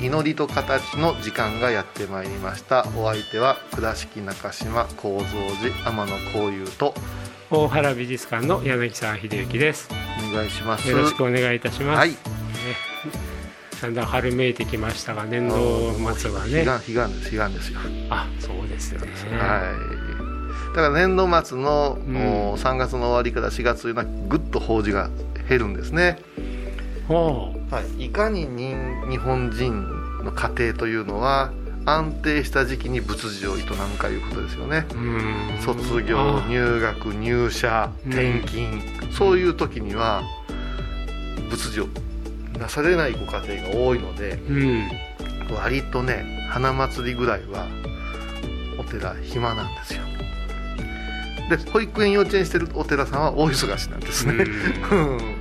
祈りと形の時間がやってまいりました。お相手は倉敷中島幸三寺天野幸雄と大原美術館の柳沢秀幸です。お願いします。よろしくお願いいたします、はい。ねだんだん春めいてきましたが年度末はね。彼岸彼岸です彼岸ですよ。あそうですよね。はい。だから年度末の、うん。お3月の終わりから4月というのはぐっと法事が減るんですね、ほはい、いかに人日本人の家庭というのは安定した時期に仏事を営むかいうことですよね。卒業あ入学入社うん転勤、そういう時には仏事をなされないご家庭が多いのでうん。割とね花祭りぐらいはお寺暇なんですよ。で保育園幼稚園してるお寺さんは大忙しなんですね、うん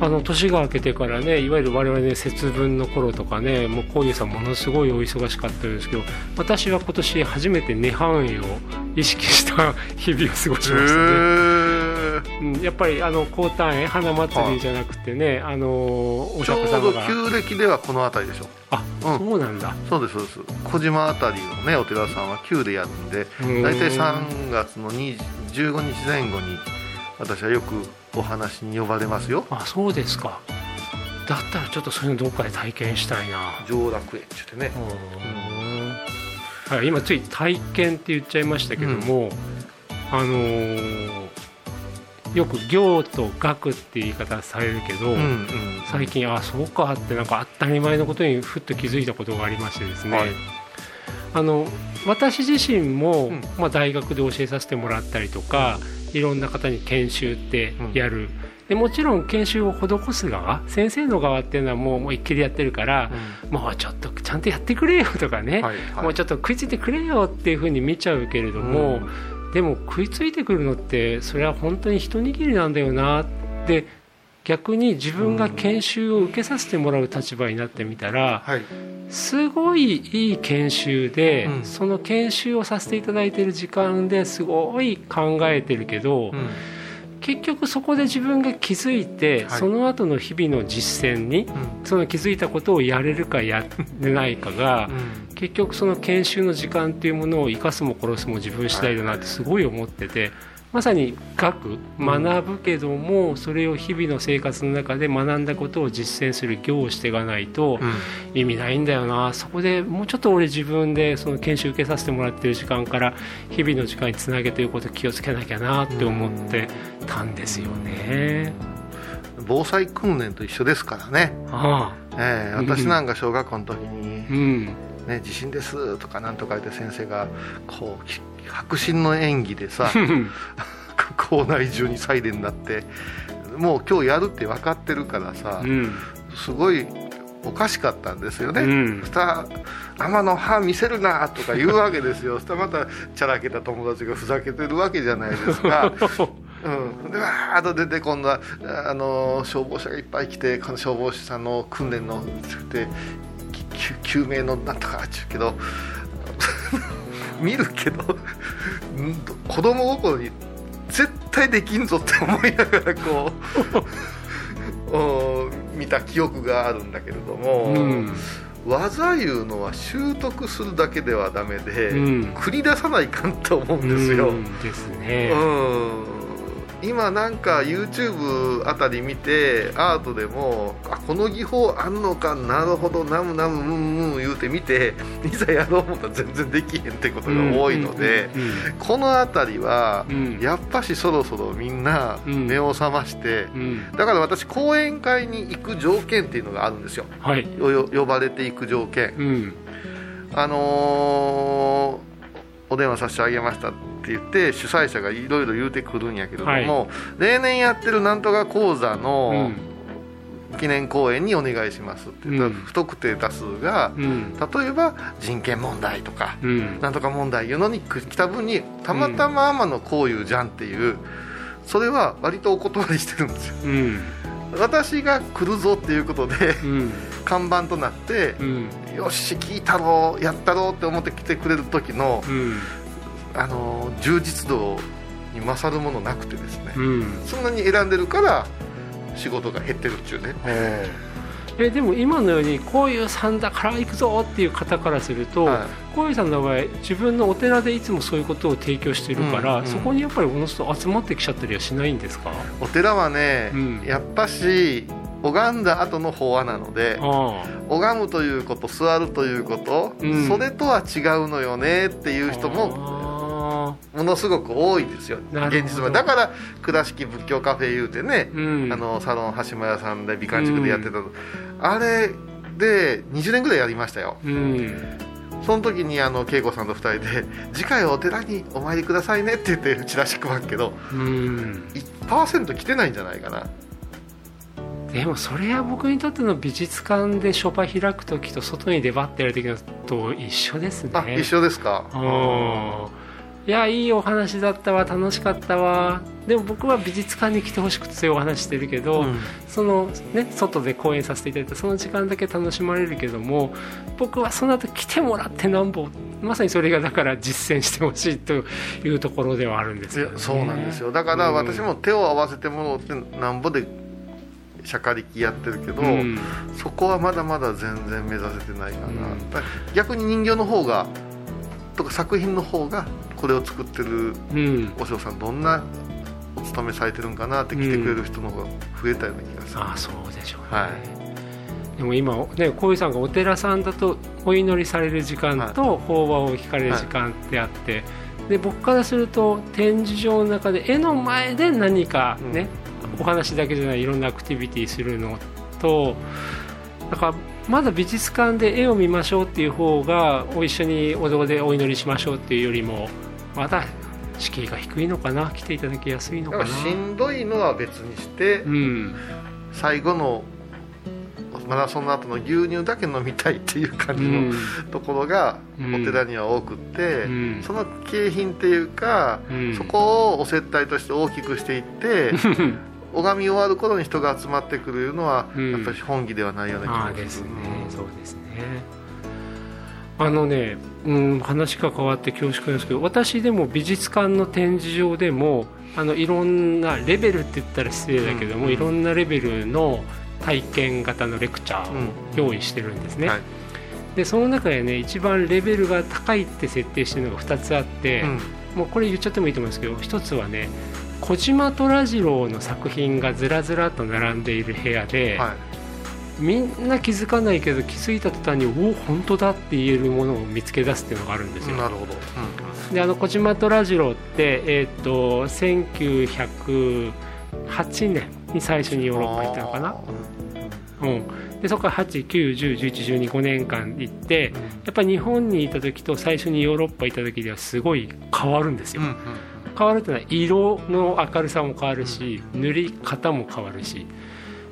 あの年が明けてからねいわゆる我々ね節分の頃とかねもうこういうさんものすごいお忙しかったですけど私は今年初めて涅槃絵を意識した 日々を過ごしましたね、うん、やっぱりあの高単絵花祭りじゃなくてね、あのおちょう釈迦様がど旧暦ではこの辺りでしょ。あ、うん。そうなんだ。そうですそうです。小島辺りのねお寺さんは旧でやるんでうん。大体3月の20 15日前後に私はよくお話に呼ばれますよ。あそうですか。だったらちょっとそういうのどっかで体験したいな。上楽園って言ってね。はい、今つい体験って言っちゃいましたけども、あのーよく行と学って言い方されるけど、うんうん。最近あそうかってなんか当たり前のことにふっと気づいたことがありましてですね、はい。あの私自身も、うん。まあ、大学で教えさせてもらったりとか、いろんな方に研修ってやる、でもちろん研修を施す側先生の側っていうのはもうもう一気でやってるから、もうちょっとちゃんとやってくれよとかね、はいはい。もうちょっと食いついてくれよっていうふうに見ちゃうけれども、でも食いついてくるのってそれは本当に一握りなんだよなって逆に自分が研修を受けさせてもらう立場になってみたらはい。すごいいい研修で、うん。その研修をさせていただいている時間ですごい考えてるけど、うん。結局そこで自分が気づいて、はい。その後の日々の実践にうん。その気づいたことをやれるかやれないかが、結局その研修の時間っていうものを生かすも殺すも自分次第だなってすごい思ってて、まさに学学ぶけどもそれを日々の生活の中で学んだことを実践する行をしていかないと意味ないんだよな。そこでもうちょっと俺自分でその研修受けさせてもらってる時間から日々の時間につなげていくこと気をつけなきゃなって思ってたんですよね。防災訓練と一緒ですからね、ああ。ええ私なんか小学校の時にうん。ね、地震ですとかなんとか言って先生がこうき迫真の演技でさ校内中にサイレンになってもう今日やるって分かってるからさ、うん。すごいおかしかったんですよね、うん。そしたら天の歯見せるなとか言うわけですよ。そしたらまたチャラけた友達がふざけてるわけじゃないですか。うん、でわーっと出て今度はあの消防車がいっぱい来てこの消防士さんの訓練の救命のなんとかっちゅうけど見るけどん子供心に絶対できんぞって思いながらこうお 見た記憶があるんだけれども、うん。技いうのは習得するだけではダメで、うん。繰り出さないかんと思うんですよ。うんですね、うん今なんか YouTube あたり見てアートでもあこの技法あんのか？なるほど。ナムナムムンムン言うて見ていざやろう思ったら全然できへんってことが多いので、この辺りは、うん。やっぱしそろそろみんなうん。目を覚まして、だから私講演会に行く条件っていうのがあるんですよ。はい。呼ばれていく条件。うん。あのーお電話差し上げましたって言って主催者がいろいろ言うてくるんやけれども、例年やってるなんとか講座うのん。記念講演にお願いしますって言ったら、うん。不特定多数がうん。例えば人権問題とか、うん。なんとか問題いうのに来た分にたまたま天野こういうじゃんっていうそれは割とお断りしてるんですよ。うん。私が来るぞっていうことでうん。看板となってうんよし聞いたろうやったろうって思って来てくれる時のうん。あの充実度に勝るものなくてですね。うん。そんなに選んでるから仕事が減ってるっていうね。えでも今のようにこういうさんだから行くぞっていう方からすると、はこういうさんの場合自分のお寺でいつもそういうことを提供してるから、うんうん。そこにやっぱりおのずと集まってきちゃったりはしないんですか？お寺はね、うん。やっぱし拝んだ後の法話なのであ拝むということ座るということ、うん。それとは違うのよねっていう人ももものすごく多いですよ現実はだから倉敷仏教カフェ言うてね、うん。あのサロン橋間屋さんで美観地区でやってたの、あれで20年ぐらいやりましたよ。うん。その時にあの恵子さんと2人で「次回はお寺にお参りくださいね」って言ってチラシ配るけどうん。1%来てないんじゃないかなでもそれは僕にとっての美術館で書場開く時と外に出張ってやる時のと一緒ですね。あ一緒ですか？うん。いやいいお話だったわ楽しかったわ。でも僕は美術館に来てほしくてそういうお話してるけど、うん。そのね外で講演させていただいてその時間だけ楽しまれるけども僕はその後来てもらってなんぼまさにそれがだから実践してほしいというところではあるんですよ、ね、いやそうなんですよ。だから私も手を合わせてもらってなんぼで釈迦力やってるけど、うん。そこはまだまだ全然目指せてないかな、うん。だから逆に人形の方がとか作品の方がこれを作ってるうん。お嬢さんどんなお勤めされてるんかなって来てくれる人の方が増えたような気がする、ああそうでしょうね、はでも今ねこういうさんがお寺さんだとお祈りされる時間と法話を聞かれる時間ってあって、で僕からすると展示場の中で絵の前で何かね、お話だけじゃないいろんなアクティビティするのとだからまだ美術館で絵を見ましょうっていう方がお一緒にお堂でお祈りしましょうっていうよりもまだ敷居が低いのかな来ていただきやすいのだかな。しんどいのは別にして、うん。最後のマラソンの後の牛乳だけ飲みたいっていう感じの、うん。ところがうんお寺には多くって、うん。その景品っていうか、うん。そこをお接待として大きくしていって 拝み終わる頃に人が集まってくるのは、うん。やっぱり本気ではないような気あがですね、そうですね。あのね、うん、話が変わって恐縮なんですけど私でも美術館の展示場でもあのいろんなレベルって言ったら失礼だけども、うん。いろんなレベルの体験型のレクチャーを用意してるんですね、はい。でその中でね一番レベルが高いって設定してるのが2つあって、うん。もうこれ言っちゃってもいいと思うんですけど一つはね小島虎次郎の作品がずらずらと並んでいる部屋で、はい。みんな気づかないけど気づいた途端におお本当だって言えるものを見つけ出すっていうのがあるんですよ、なるほど、であの小島虎次郎って、えー、と1908年に最初にヨーロッパ行ったのかな、うん、でそこから891011112年間行ってやっぱり日本にいた時と最初にヨーロッパ行った時ではすごい変わるんですよ、うんうん変わるっていうのは色の明るさも変わるし塗り方も変わるし。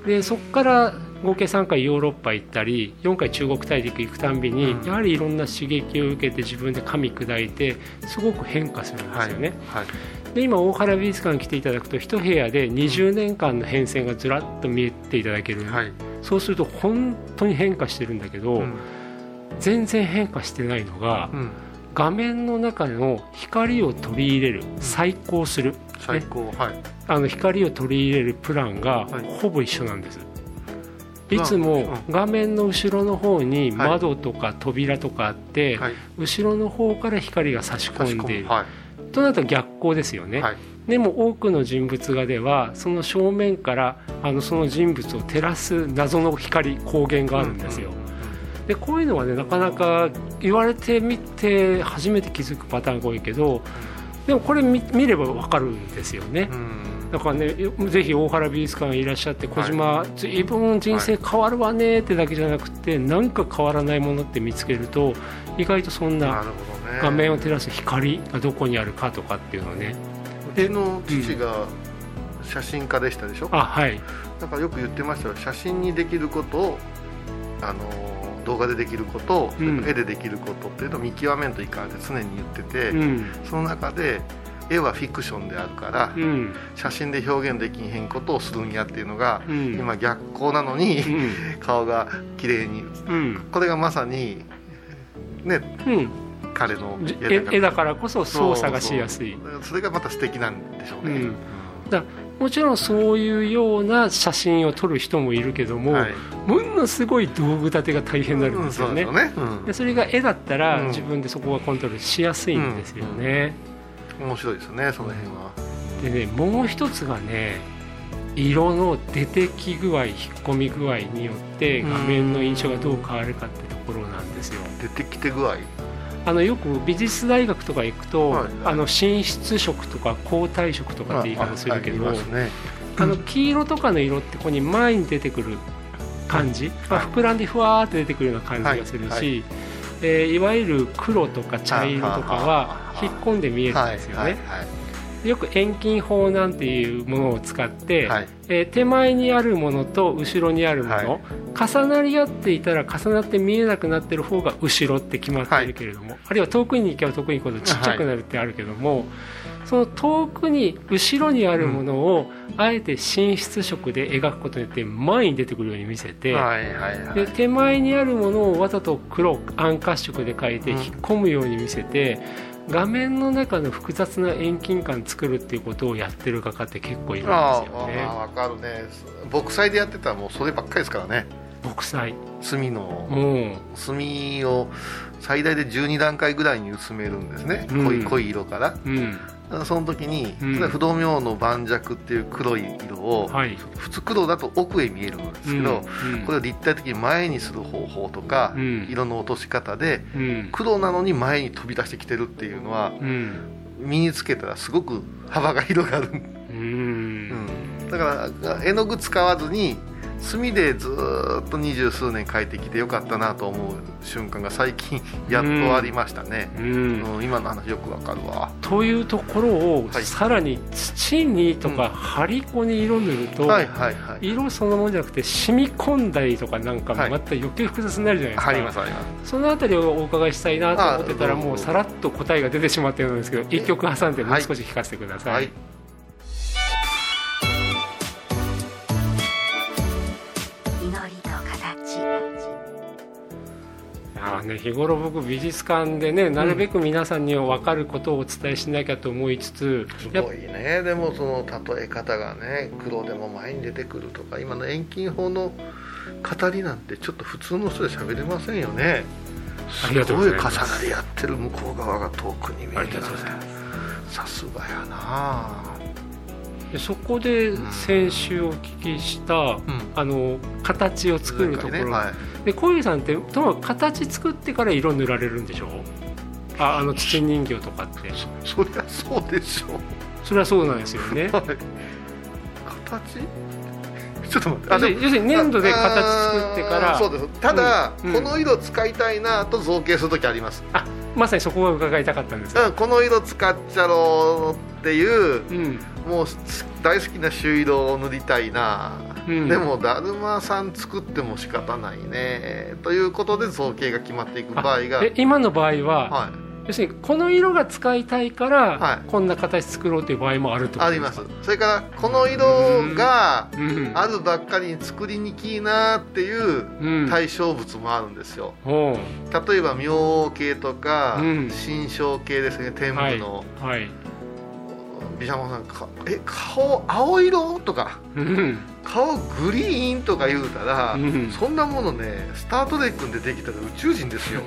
でそこから合計3回ヨーロッパ行ったり4回中国大陸行くたんびに、うん。やはりいろんな刺激を受けて自分で噛み砕いてすごく変化するんですよね、はいで今大原美術館来ていただくと一部屋で20年間の変遷がずらっと見えていただける、はい。そうすると本当に変化してるんだけど、うん。全然変化してないのが、うん画面の中の光を取り入れる再光する。最高はい。あの光を取り入れるプランがはい。ほぼ一緒なんです、うんいつもう画面の後ろの方にはい窓とか扉とかあって、はい。後ろの方から光が差し込んでいる、はい。となると逆光ですよね、はい。でも多くの人物画ではその正面からあのその人物を照らす謎の光光源があるんですよ、でこういうのはねなかなか言われてみて初めて気づくパターンが多いけどでもこれ見見れば分かるんですよね、うん。だからねぜひ大原美術館いらっしゃって小島、ずい。ぶん人生変わるわねってだけじゃなくてなんか変わらないものって見つけると意外とそんな画面を照らす光がどこにあるかとかっていうのをね。うちの父が写真家でしたでしょ、あはい。だからよく言ってましたよ。写真にできることをあの動画でできること、うん。絵でできることっていうのを見極めんといかんって常に言ってて、うん。その中で絵はフィクションであるから、うん。写真で表現できへんことをするんやっていうのが、うん。今逆光なのに、うん。顔が綺麗に。うん。これがまさにねうん。彼のじ絵絵だからこそ操作がしやすい。それがまた素敵なんでしょうね、うん。だもちろんそういうような写真を撮る人もいるけども、はい。ものすごい道具立てが大変になるんですよね,、うんそうでね、でそれが絵だったらうん。自分でそこがコントロールしやすいんですよね、うん。面白いですよねその辺は、でねもう一つがね色の出てき具合引っ込み具合によって画面の印象がどう変わるかってところなんですよ。出てきて具合？あのよく美術大学とか行くと、はい。あの寝室色とか光体色とかって言い方するけど、あの黄色とかの色ってここに前に出てくる感じ、まあ、膨らんでふわーって出てくるような感じがするし、はい。い。えーいわゆる黒とか茶色とかはは引っ込んで見えるんですよね、はいはいよく遠近法なんていうものを使って、はい。えー手前にあるものと後ろにあるもの、はい。重なり合っていたら重なって見えなくなってる方が後ろって決まっているけれども、あるいは遠くに行けば遠くに行くほどちっちゃくなるってあるけども、その遠くに後ろにあるものをあえて寝室色で描くことによって前に出てくるように見せて、はいはいはい。で手前にあるものをわざと黒暗褐色で描いてうん。引っ込むように見せて、画面の中の複雑な遠近感作るっていうことをやってる画家って結構いるんですあよね。あ分かるね。墨彩でやってたらもうそればっかりですからね。墨彩墨の。も墨を最大で12段階ぐらいに薄めるんですね、うん。濃い濃い色から。ううんその時に、うん。不動明の盤石っていう黒い色を、はい。普通黒だと奥へ見えるんですけど、うん。これを立体的に前にする方法とか、うん。色の落とし方でうん。黒なのに前に飛び出してきてるっていうのはうん。身につけたらすごく幅が広がる、うん。うん、だから絵の具使わずに墨でずーっと二十数年描いてきてよかったなと思う瞬間が最近やっとありましたね、ううんん今の話よくわかるわ。というところをはい。さらに土にとか張り子に色塗ると、はいはいはい。色そのものじゃなくて染み込んだりとかなんかはい。また余計複雑になるじゃないですか、ありますあります。そのあたりをお伺いしたいなと思ってたらあもうさらっと答えが出てしまったようなんですけど一曲挟んでもう少し聞かせてください、はいね、日頃僕美術館でねなるべく皆さんに分かることをお伝えしなきゃと思いつつ、やっすごいね。でもその例え方がね黒でも前に出てくるとか今の遠近法の語りなんてちょっと普通の人で喋れませんよね。す。すごい重なり合ってる向こう側が遠くに見えるありがとうございまさすがやなでそこで先週お聞きした、あの形を作るところ、ねはい、で小遊さんってとも形作ってから色塗られるんでしょ？ああの土人形とかって。そりゃそうでしょ。うそれはそうなんですよね。はい。形？ちょっと待って。要するに粘土で形作ってから。そうです。ただ、うんうん。この色使いたいなと造形する時あります。あまさにそこが伺いたかったんです。この色使っちゃろうっていううん。もう大好きな朱色を塗りたいな、うん。でもだるまさん作っても仕方ないね。ということで造形が決まっていく場合がえ今の場合は、は要するにこの色が使いたいから、はい。こんな形作ろうという場合もあるってい、あります。それからこの色がうん。あるばっかりに作りにきいなっていううん。対象物もあるんですよ。おう。例えば明王系とかうん。新章系ですね天部の。はい。毘沙門さんかえ顔青色とかうん。顔グリーンとか言うたら、うん。そんなものねスター・トレックに出てきたら宇宙人ですよ。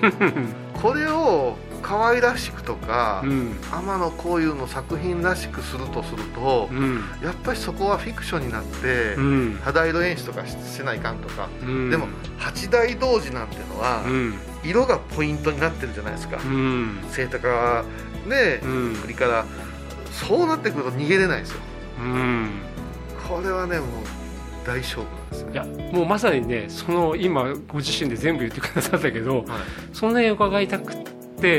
これを可愛らしくとか、うん。天野幸雄の作品らしくするとすると、うん。やっぱりそこはフィクションになって、うん。肌色演出とかしせないかんとか、うん。でも八大同時なんてのは、うん。色がポイントになってるじゃないですか、うん。清高ねうん。栗からそうなってくると逃げれないですよ。うん。これはねもう大勝負なんですよいやもうまさにねその今ご自身で全部言ってくださったけど、その辺伺いたくって、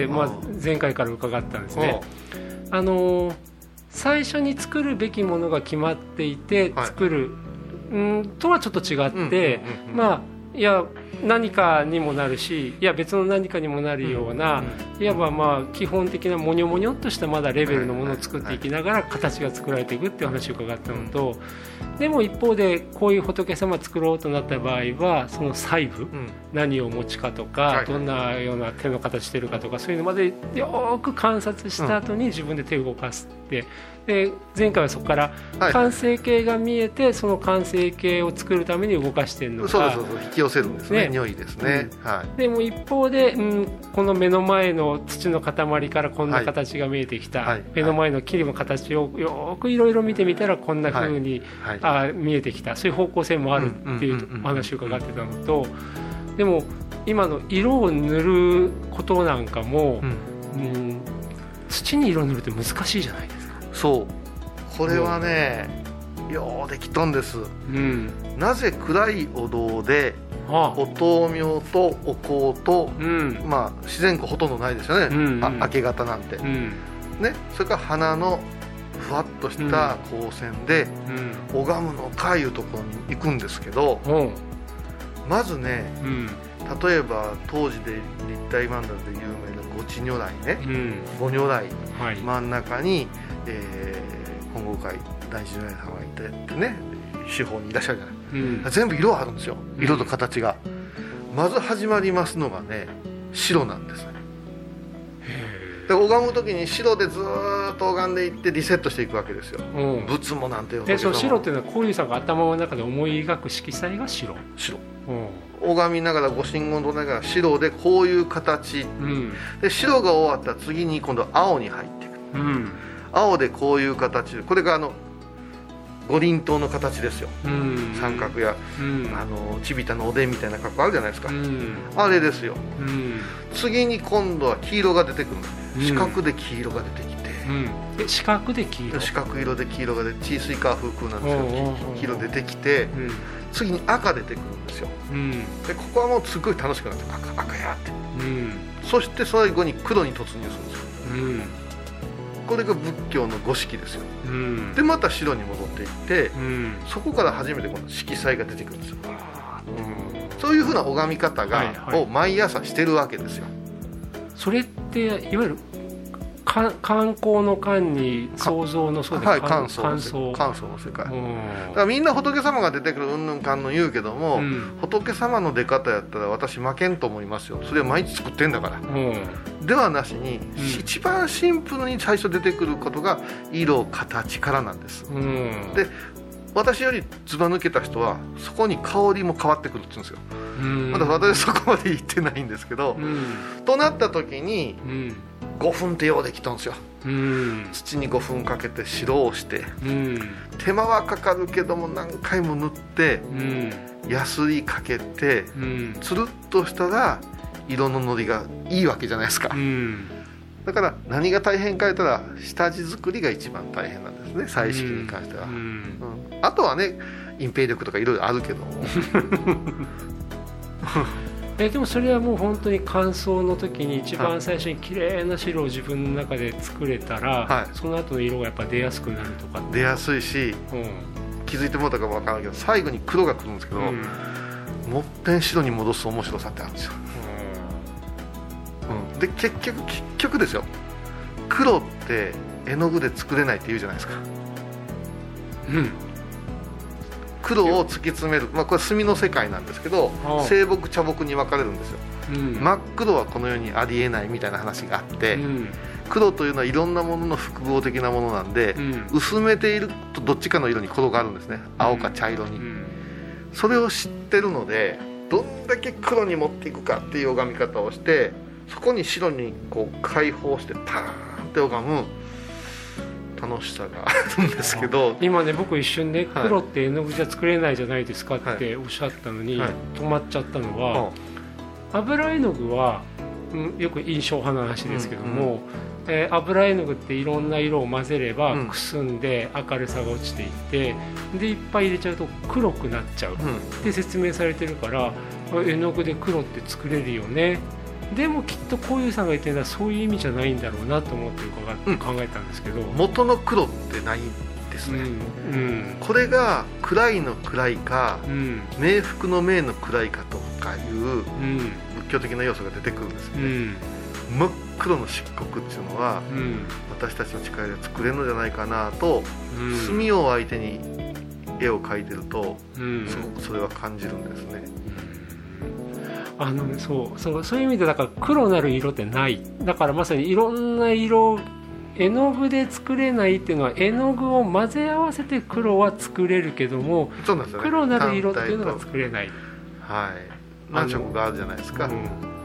まあう、前回から伺ったんですね。あのー最初に作るべきものが決まっていてはい。作る、うん、とはちょっと違って、まあいや何かにもなるしいや別の何かにもなるような、いわばまあ基本的なモニョモニョっとしたまだレベルのものを作っていきながら形が作られていくっていう話を伺ったのと、でも一方でこういう仏様作ろうとなった場合はその細部、うん何をお持ちかとか、はいどんなような手の形してるかとかそういうのまでよーく観察した後に自分で手を動かすってで前回はそこからはい。完成形が見えてその完成形を作るために動かしてるのか。そうそうです引き寄せるんですねね。匂いですね、はい。でも一方で、うん、この目の前の土の塊からこんな形が見えてきた、はい。目の前の木の形をよーくいろいろ見てみたらこんな風に、はい。あ見えてきた。そういう方向性もあるっていうんうんうんうんうお話を伺ってたのとでも今の色を塗ることなんかもう、ん。うん土に色塗るって難しいじゃないですか。そう。これはね、ようできとんです。うん。なぜ暗いお堂であお灯明とお香と、うん。まあ、自然光ほとんどないですよね、うんうん。あ明け方なんて、うん。ね、それから花のふわっとした光線で、うん。拝むのかいうところに行くんですけどう。んまずねうん。例えば当時で立体曼荼羅で有名な五智如来ね。うん。五如来。はい。真ん中に、えー本郷会大師如来様がいてってね司法にいらっしゃるじゃない。うん。全部色あるんですよ。色と形が、まず始まりますのがね白なんですね。で拝む時に白でずーっと拝んでいってリセットしていくわけですよ。うん。仏もなんていうえその白っていいうのはこういうさんが頭の中で思い描く色彩が白。白。うん。拝みながらご神言とながら白でこういう形。うん。で白が終わったら次に今度青に入っていく。うん。青でこういう形。でこれがあの五輪塔の形ですよ。うん。三角や、うん。あのちびたのおでんみたいな格好あるじゃないですか、うん。あれですよ。うん。次に今度は黄色が出てくる四角で黄色が出てきて、うん。で四角で黄色？四角色で黄色が出てスイカ風空なんですけど黄色出てきてうん。次に赤出てくるんですよ。うん。でここはもうすごい楽しくなって赤赤やって。うん。そして最後に黒に突入するんですよ。うんこれが仏教の五色ですよ。うん。でまた白に戻っていってうん。そこから初めてこの色彩が出てくるんですよ。うんそういうふうな拝み方が、はいはい。を毎朝してるわけですよ。それっていわゆるか観光の間に想像のそうではい想。想。感想の世界、だうん。からみんな仏様が出てくるうんぬんかんぬん言うけども、うん。仏様の出方やったら私負けんと思いますよ。それは毎日作ってんだから。うん。ではなしに、ん。一番シンプルに最初出てくることが色形からなんです。うん。で私よりずば抜けた人はそこに香りも変わってくるって言うんですよ。うん。まだ私そこまで言ってないんですけど、うん。となった時にうん5分ってようできたんですよ。うん。土に5分かけて白をして。うん。手間はかかるけども何回も塗ってうん。ヤスリかけてうん。つるっとしたら色ののりがいいわけじゃないですか。うん。だから何が大変か言ったら下地作りが一番大変なんですね彩色に関しては、あとはね隠蔽力とかいろいろあるけども えでもそれはもう本当に乾燥の時に一番最初に綺麗な白を自分の中で作れたら、はい。その後の色がやっぱ出やすくなるとか出やすいしうん。気づいてもらったかもわからないけど最後に黒が来るんですけど、うん。もっぺん白に戻す面白さってあるんですよ、うん。で結局結局ですよ。黒って絵の具で作れないって言うじゃないですか。うん黒を突き詰める、まあ、これ墨の世界なんですけどああ清木茶木に分かれるんですよ。うん。真っ黒はこの世にありえないみたいな話があって、うん。黒というのはいろんなものの複合的なものなんで、うん。薄めているとどっちかの色に転がるんですね。青か茶色に、うん。それを知ってるのでどんだけ黒に持っていくかっていう拝み方をしてそこに白にこう開放してパーンって拝む楽しさがあるんですけど。今ね僕一瞬ねはい。黒って絵の具じゃ作れないじゃないですかっておっしゃったのに、はい。止まっちゃったのは、うん油絵の具は、うん、よく印象派の話ですけども、えー油絵の具っていろんな色を混ぜればうん。くすんで明るさが落ちていってでいっぱい入れちゃうと黒くなっちゃう。うん。って説明されてるからあ絵の具で黒って作れるよねでもきっとこういうさんが言ってるのはそういう意味じゃないんだろうなと思って伺っ考えたんですけど、元の黒ってないんですね、うん。うんこれが暗いの暗いかうん。冥福の冥の暗いかとかいううん。仏教的な要素が出てくるんですよね、うん。真っ黒の漆黒っていうのはうん。私たちの力で作れるのじゃないかなと、うん。墨を相手に絵を描いてるとうん。すごくそれは感じるんですね、あのねそう。そうそういう意味でだから黒なる色ってない。だからまさにいろんな色絵の具で作れないっていうのは絵の具を混ぜ合わせて黒は作れるけどもそうなんですよね。黒なる色っていうのは単体と。作れない、はい。何色があるじゃないですか、うん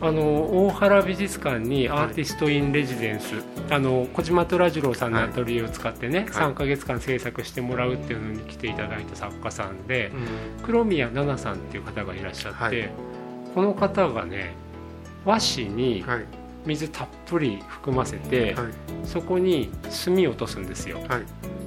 あの大原美術館にアーティスト・イン・レジデンス、あの小島虎次郎さんのアトリエを使ってね、はい。3か月間制作してもらうっていうのに来ていただいた作家さんで、うん。黒宮奈々さんっていう方がいらっしゃって、はい。この方がね和紙にはい。水たっぷり含ませて、はい。そこに墨を落とすんですよ。はい。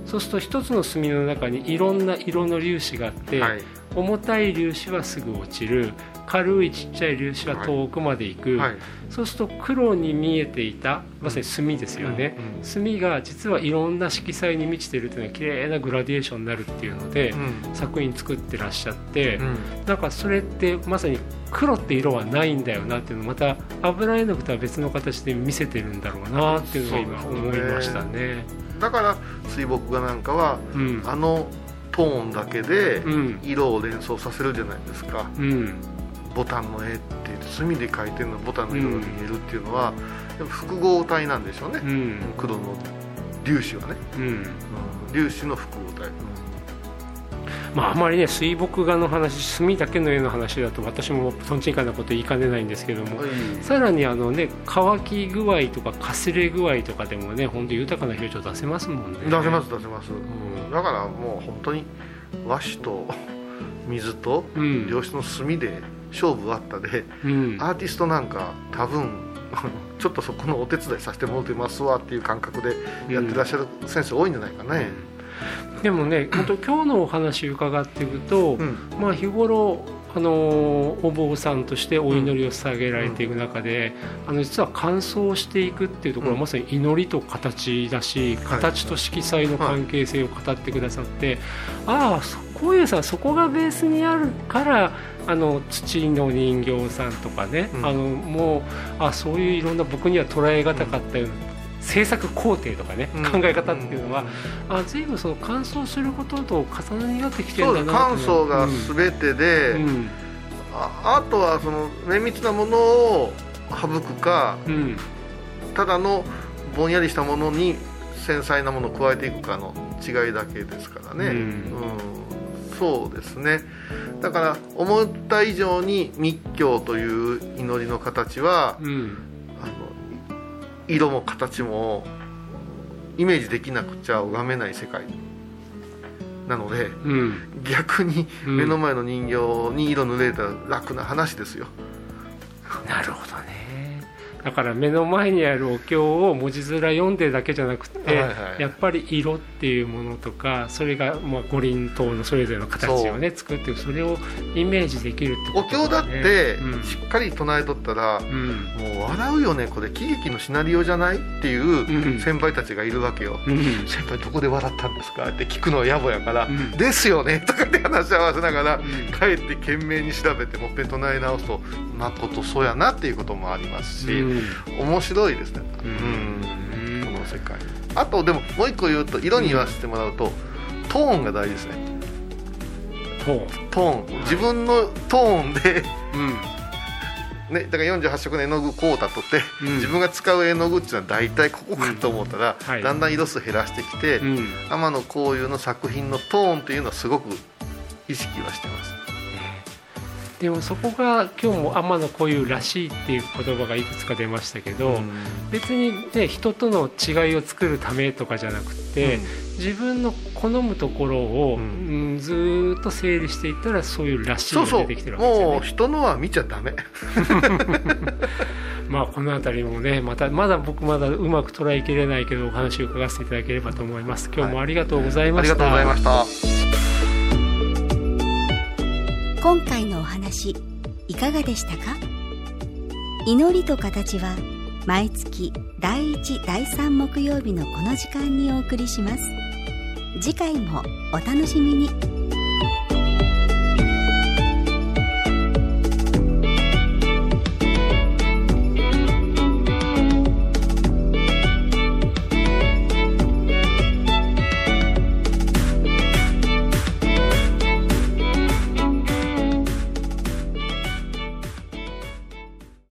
そうすると一つの墨の中にいろんな色の粒子があって、はい。重たい粒子はすぐ落ちる軽いちっちゃい粒子は遠くまで行く、はい。そうすると黒に見えていたまさに墨ですよね、うんうん。墨が実はいろんな色彩に満ちてるっていうのは綺麗なグラデーションになるっていうので、うん。作品作ってらっしゃって、うん。なんかそれってまさに黒って色はないんだよなっていうのをまた油絵の具とは別の形で見せてるんだろうなっていうのを今思いましたね。だから水墨画なんかはうんあのトーンだけでうん。色を連想させるじゃないですか、うんボタンの絵って墨で描いてるのボタンの色が見えるっていうのは、やっぱ複合体なんでしょうね、うん。黒の粒子はね、うん。うん粒子の複合体、まああまりね水墨画の話墨だけの絵の話だと私もとんちんかんなこと言いかねないんですけどもさらにあのね乾き具合とかかすれ具合とかでもね本当豊かな表情出せますもんね。出せます出せます、ん。だからもう本当に和紙と水とうん。良質の墨で勝負あったで、うん。アーティストなんか多分 ちょっとそこのお手伝いさせてもらってますわっていう感覚でやってらっしゃる先生多いんじゃないかね、でもね本当今日のお話伺っていくと、うん。まあ日頃あのお坊さんとしてお祈りを捧げられていく中で、あの実は乾燥していくっていうところはうん。まさに祈りと形だし、はい。形と色彩の関係性を語ってくださって、ああそこういうさそこがベースにあるからあの土の人形さんとかね、うん。あのもうあそういういろんな僕には捉えがたかったような、制作工程とかね、うん。考え方っていうのは、あ随分その乾燥することと重なり合ってきてるそうんだな乾燥がうん全てで、うん。ああとはその綿密なものを省くかうん。ただのぼんやりしたものに繊細なものを加えていくかの違いだけですからね、うん。うんそうですね。だから思った以上に密教という祈りの形はうん。あの色も形もイメージできなくちゃ拝めない世界。なのでうん。逆にうん。目の前の人形に色塗れたら楽な話ですよ、なるほどねだから目の前にあるお経を文字面読んでるだけじゃなくて、はいはい。やっぱり色っていうものとかそれがまあ五輪塔のそれぞれの形をね作ってそれをイメージできるってことお経だってうん。しっかり唱えとったら、うん。もう笑うよねこれ。喜劇のシナリオじゃないっていううん。先輩たちがいるわけよ、うん。先輩どこで笑ったんですかって聞くのは野暮やから、うん。ですよねとかって話し合わせながら、ん。帰って懸命に調べてもっぺん唱え直すとまことそうやなっていうこともありますし、うん面白いですね。ううん。んこの世界。あとでももう一個言うと色に言わせてもらうと、トーンが大事ですね。ほトーン。自分のトーンでううん。ね、だから48色の絵の具こうだとって、うん。自分が使う絵の具っていうのは大体ここかと思ったら、うん。はい。だんだん色数減らしてきて、うん。天野幸雄の作品のトーンというのはすごく意識はしてますでもそこが今日も天野こういうらしいっていう言葉がいくつか出ましたけど、別に、ね、人との違いを作るためとかじゃなくて、自分の好むところを、うん。ずーっと整理していったらそういうらしいが出てきてるわけですよね。もう人のは見ちゃダメ。まあこの辺りもねまたまだ僕まだうまく捉えきれないけどお話を伺わせていただければと思います。今日もありがとうございました、ありがとうございました今回のお話いかがでしたか？祈りと形は毎月第1第3木曜日のこの時間にお送りします。次回もお楽しみに。